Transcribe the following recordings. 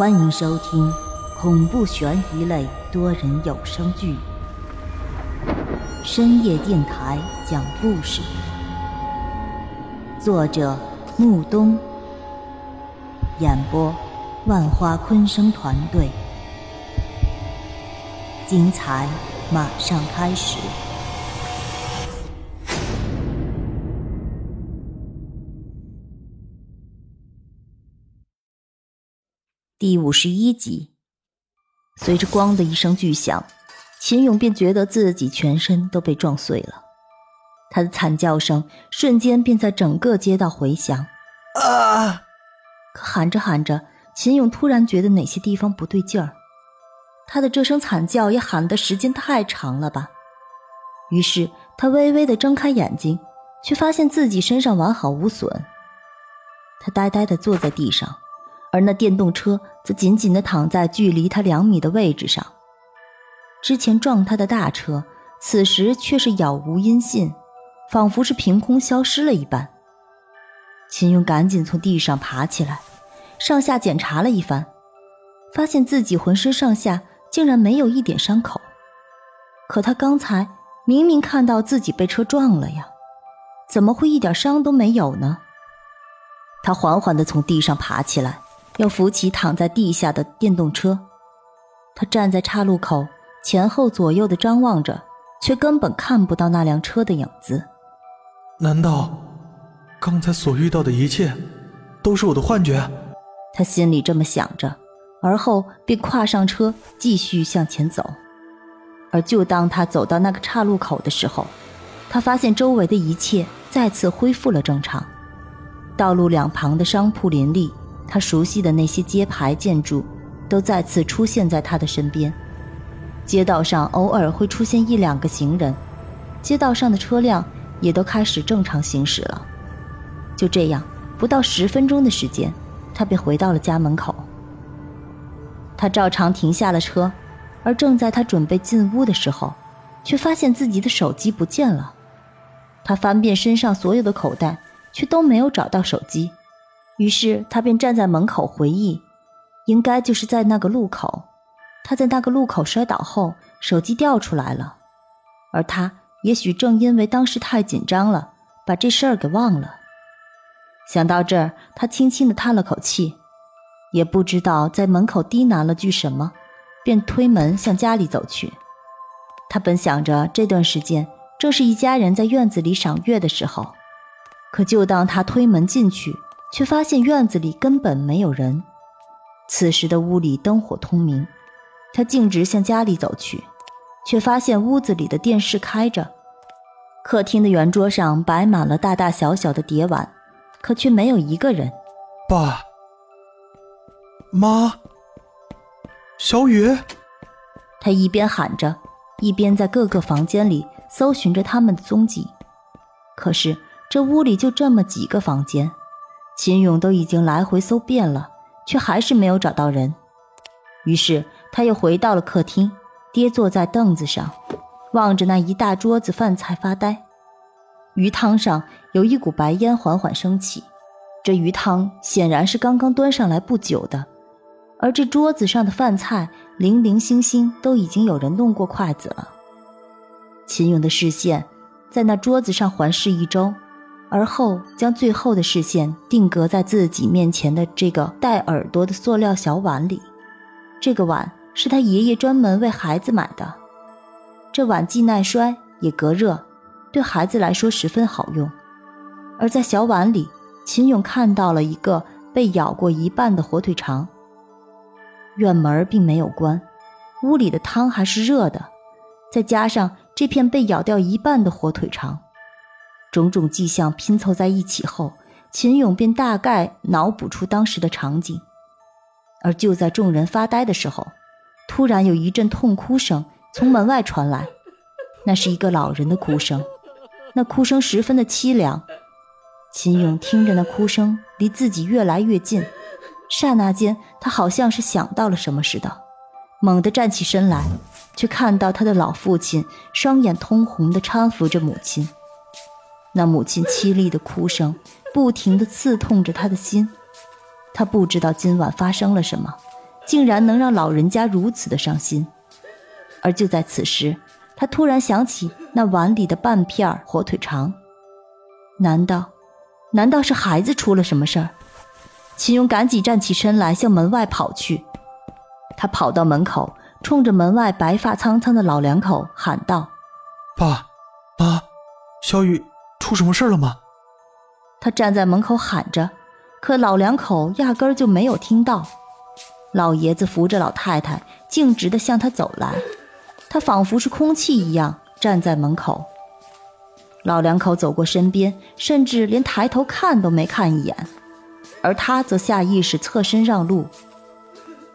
欢迎收听恐怖悬疑类多人有声剧《深夜电台讲故事》，作者木冬，演播万花昆声团队，精彩马上开始。第五十一集，随着“咣”的一声巨响，秦勇便觉得自己全身都被撞碎了。他的惨叫声瞬间便在整个街道回响。啊！可喊着喊着，秦勇突然觉得哪些地方不对劲儿。他的这声惨叫也喊的时间太长了吧？于是他微微的睁开眼睛，却发现自己身上完好无损。他呆呆的坐在地上。而那电动车则紧紧地躺在距离他两米的位置上。之前撞他的大车，此时却是杳无音信，仿佛是凭空消失了一般。秦勇赶紧从地上爬起来，上下检查了一番，发现自己浑身上下竟然没有一点伤口。可他刚才明明看到自己被车撞了呀，怎么会一点伤都没有呢？他缓缓地从地上爬起来。要扶起躺在地下的电动车，他站在岔路口，前后左右的张望着，却根本看不到那辆车的影子。难道刚才所遇到的一切都是我的幻觉？他心里这么想着，而后便跨上车，继续向前走。而就当他走到那个岔路口的时候，他发现周围的一切再次恢复了正常，道路两旁的商铺林立。他熟悉的那些街牌建筑，都再次出现在他的身边。街道上偶尔会出现一两个行人，街道上的车辆也都开始正常行驶了。就这样，不到十分钟的时间，他便回到了家门口。他照常停下了车，而正在他准备进屋的时候，却发现自己的手机不见了。他翻遍身上所有的口袋，却都没有找到手机。于是他便站在门口回忆，应该就是在那个路口。他在那个路口摔倒后，手机掉出来了，而他也许正因为当时太紧张了，把这事儿给忘了。想到这儿，他轻轻地叹了口气，也不知道在门口低喃了句什么，便推门向家里走去。他本想着这段时间正是一家人在院子里赏月的时候，可就当他推门进去。却发现院子里根本没有人。此时的屋里灯火通明，他径直向家里走去，却发现屋子里的电视开着，客厅的圆桌上摆满了大大小小的碟碗，可却没有一个人。爸妈，小雨，他一边喊着，一边在各个房间里搜寻着他们的踪迹。可是这屋里就这么几个房间。秦勇都已经来回搜遍了，却还是没有找到人。于是他又回到了客厅，跌坐在凳子上，望着那一大桌子饭菜发呆。鱼汤上有一股白烟缓缓升起，这鱼汤显然是刚刚端上来不久的。而这桌子上的饭菜零零星星都已经有人弄过筷子了。秦勇的视线在那桌子上环视一周。而后将最后的视线定格在自己面前的这个带耳朵的塑料小碗里。这个碗是他爷爷专门为孩子买的。这碗既耐摔也隔热，对孩子来说十分好用。而在小碗里，秦勇看到了一个被咬过一半的火腿肠。院门并没有关，屋里的汤还是热的，再加上这片被咬掉一半的火腿肠。种种迹象拼凑在一起后，秦勇便大概脑补出当时的场景。而就在众人发呆的时候，突然有一阵痛哭声从门外传来，那是一个老人的哭声，那哭声十分的凄凉。秦勇听着那哭声离自己越来越近，刹那间他好像是想到了什么似的，猛地站起身来，却看到他的老父亲双眼通红地搀扶着母亲。那母亲凄厉的哭声，不停地刺痛着他的心。他不知道今晚发生了什么，竟然能让老人家如此的伤心。而就在此时，他突然想起那碗里的半片火腿肠，难道，难道是孩子出了什么事儿？秦勇赶紧站起身来，向门外跑去。他跑到门口，冲着门外白发苍苍的老两口喊道：“爸，妈，小雨出什么事了吗？”他站在门口喊着，可老两口压根儿就没有听到。老爷子扶着老太太，径直的向他走来。他仿佛是空气一样站在门口，老两口走过身边，甚至连抬头看都没看一眼，而他则下意识侧身让路。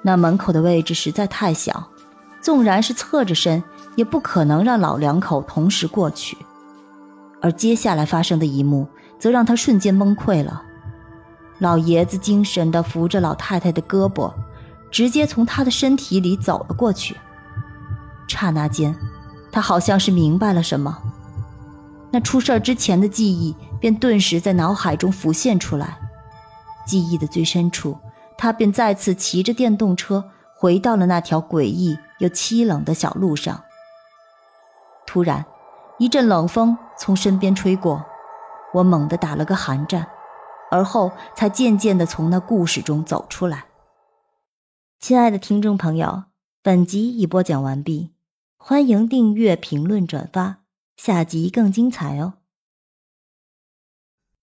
那门口的位置实在太小，纵然是侧着身，也不可能让老两口同时过去。而接下来发生的一幕，则让他瞬间崩溃了。老爷子精神地扶着老太太的胳膊，直接从她的身体里走了过去。刹那间，他好像是明白了什么，那出事之前的记忆便顿时在脑海中浮现出来。记忆的最深处，他便再次骑着电动车回到了那条诡异又凄冷的小路上。突然，一阵冷风从身边吹过，我猛地打了个寒战，而后才渐渐地从那故事中走出来。亲爱的听众朋友，本集已播讲完毕。欢迎订阅、评论、转发，下集更精彩哦！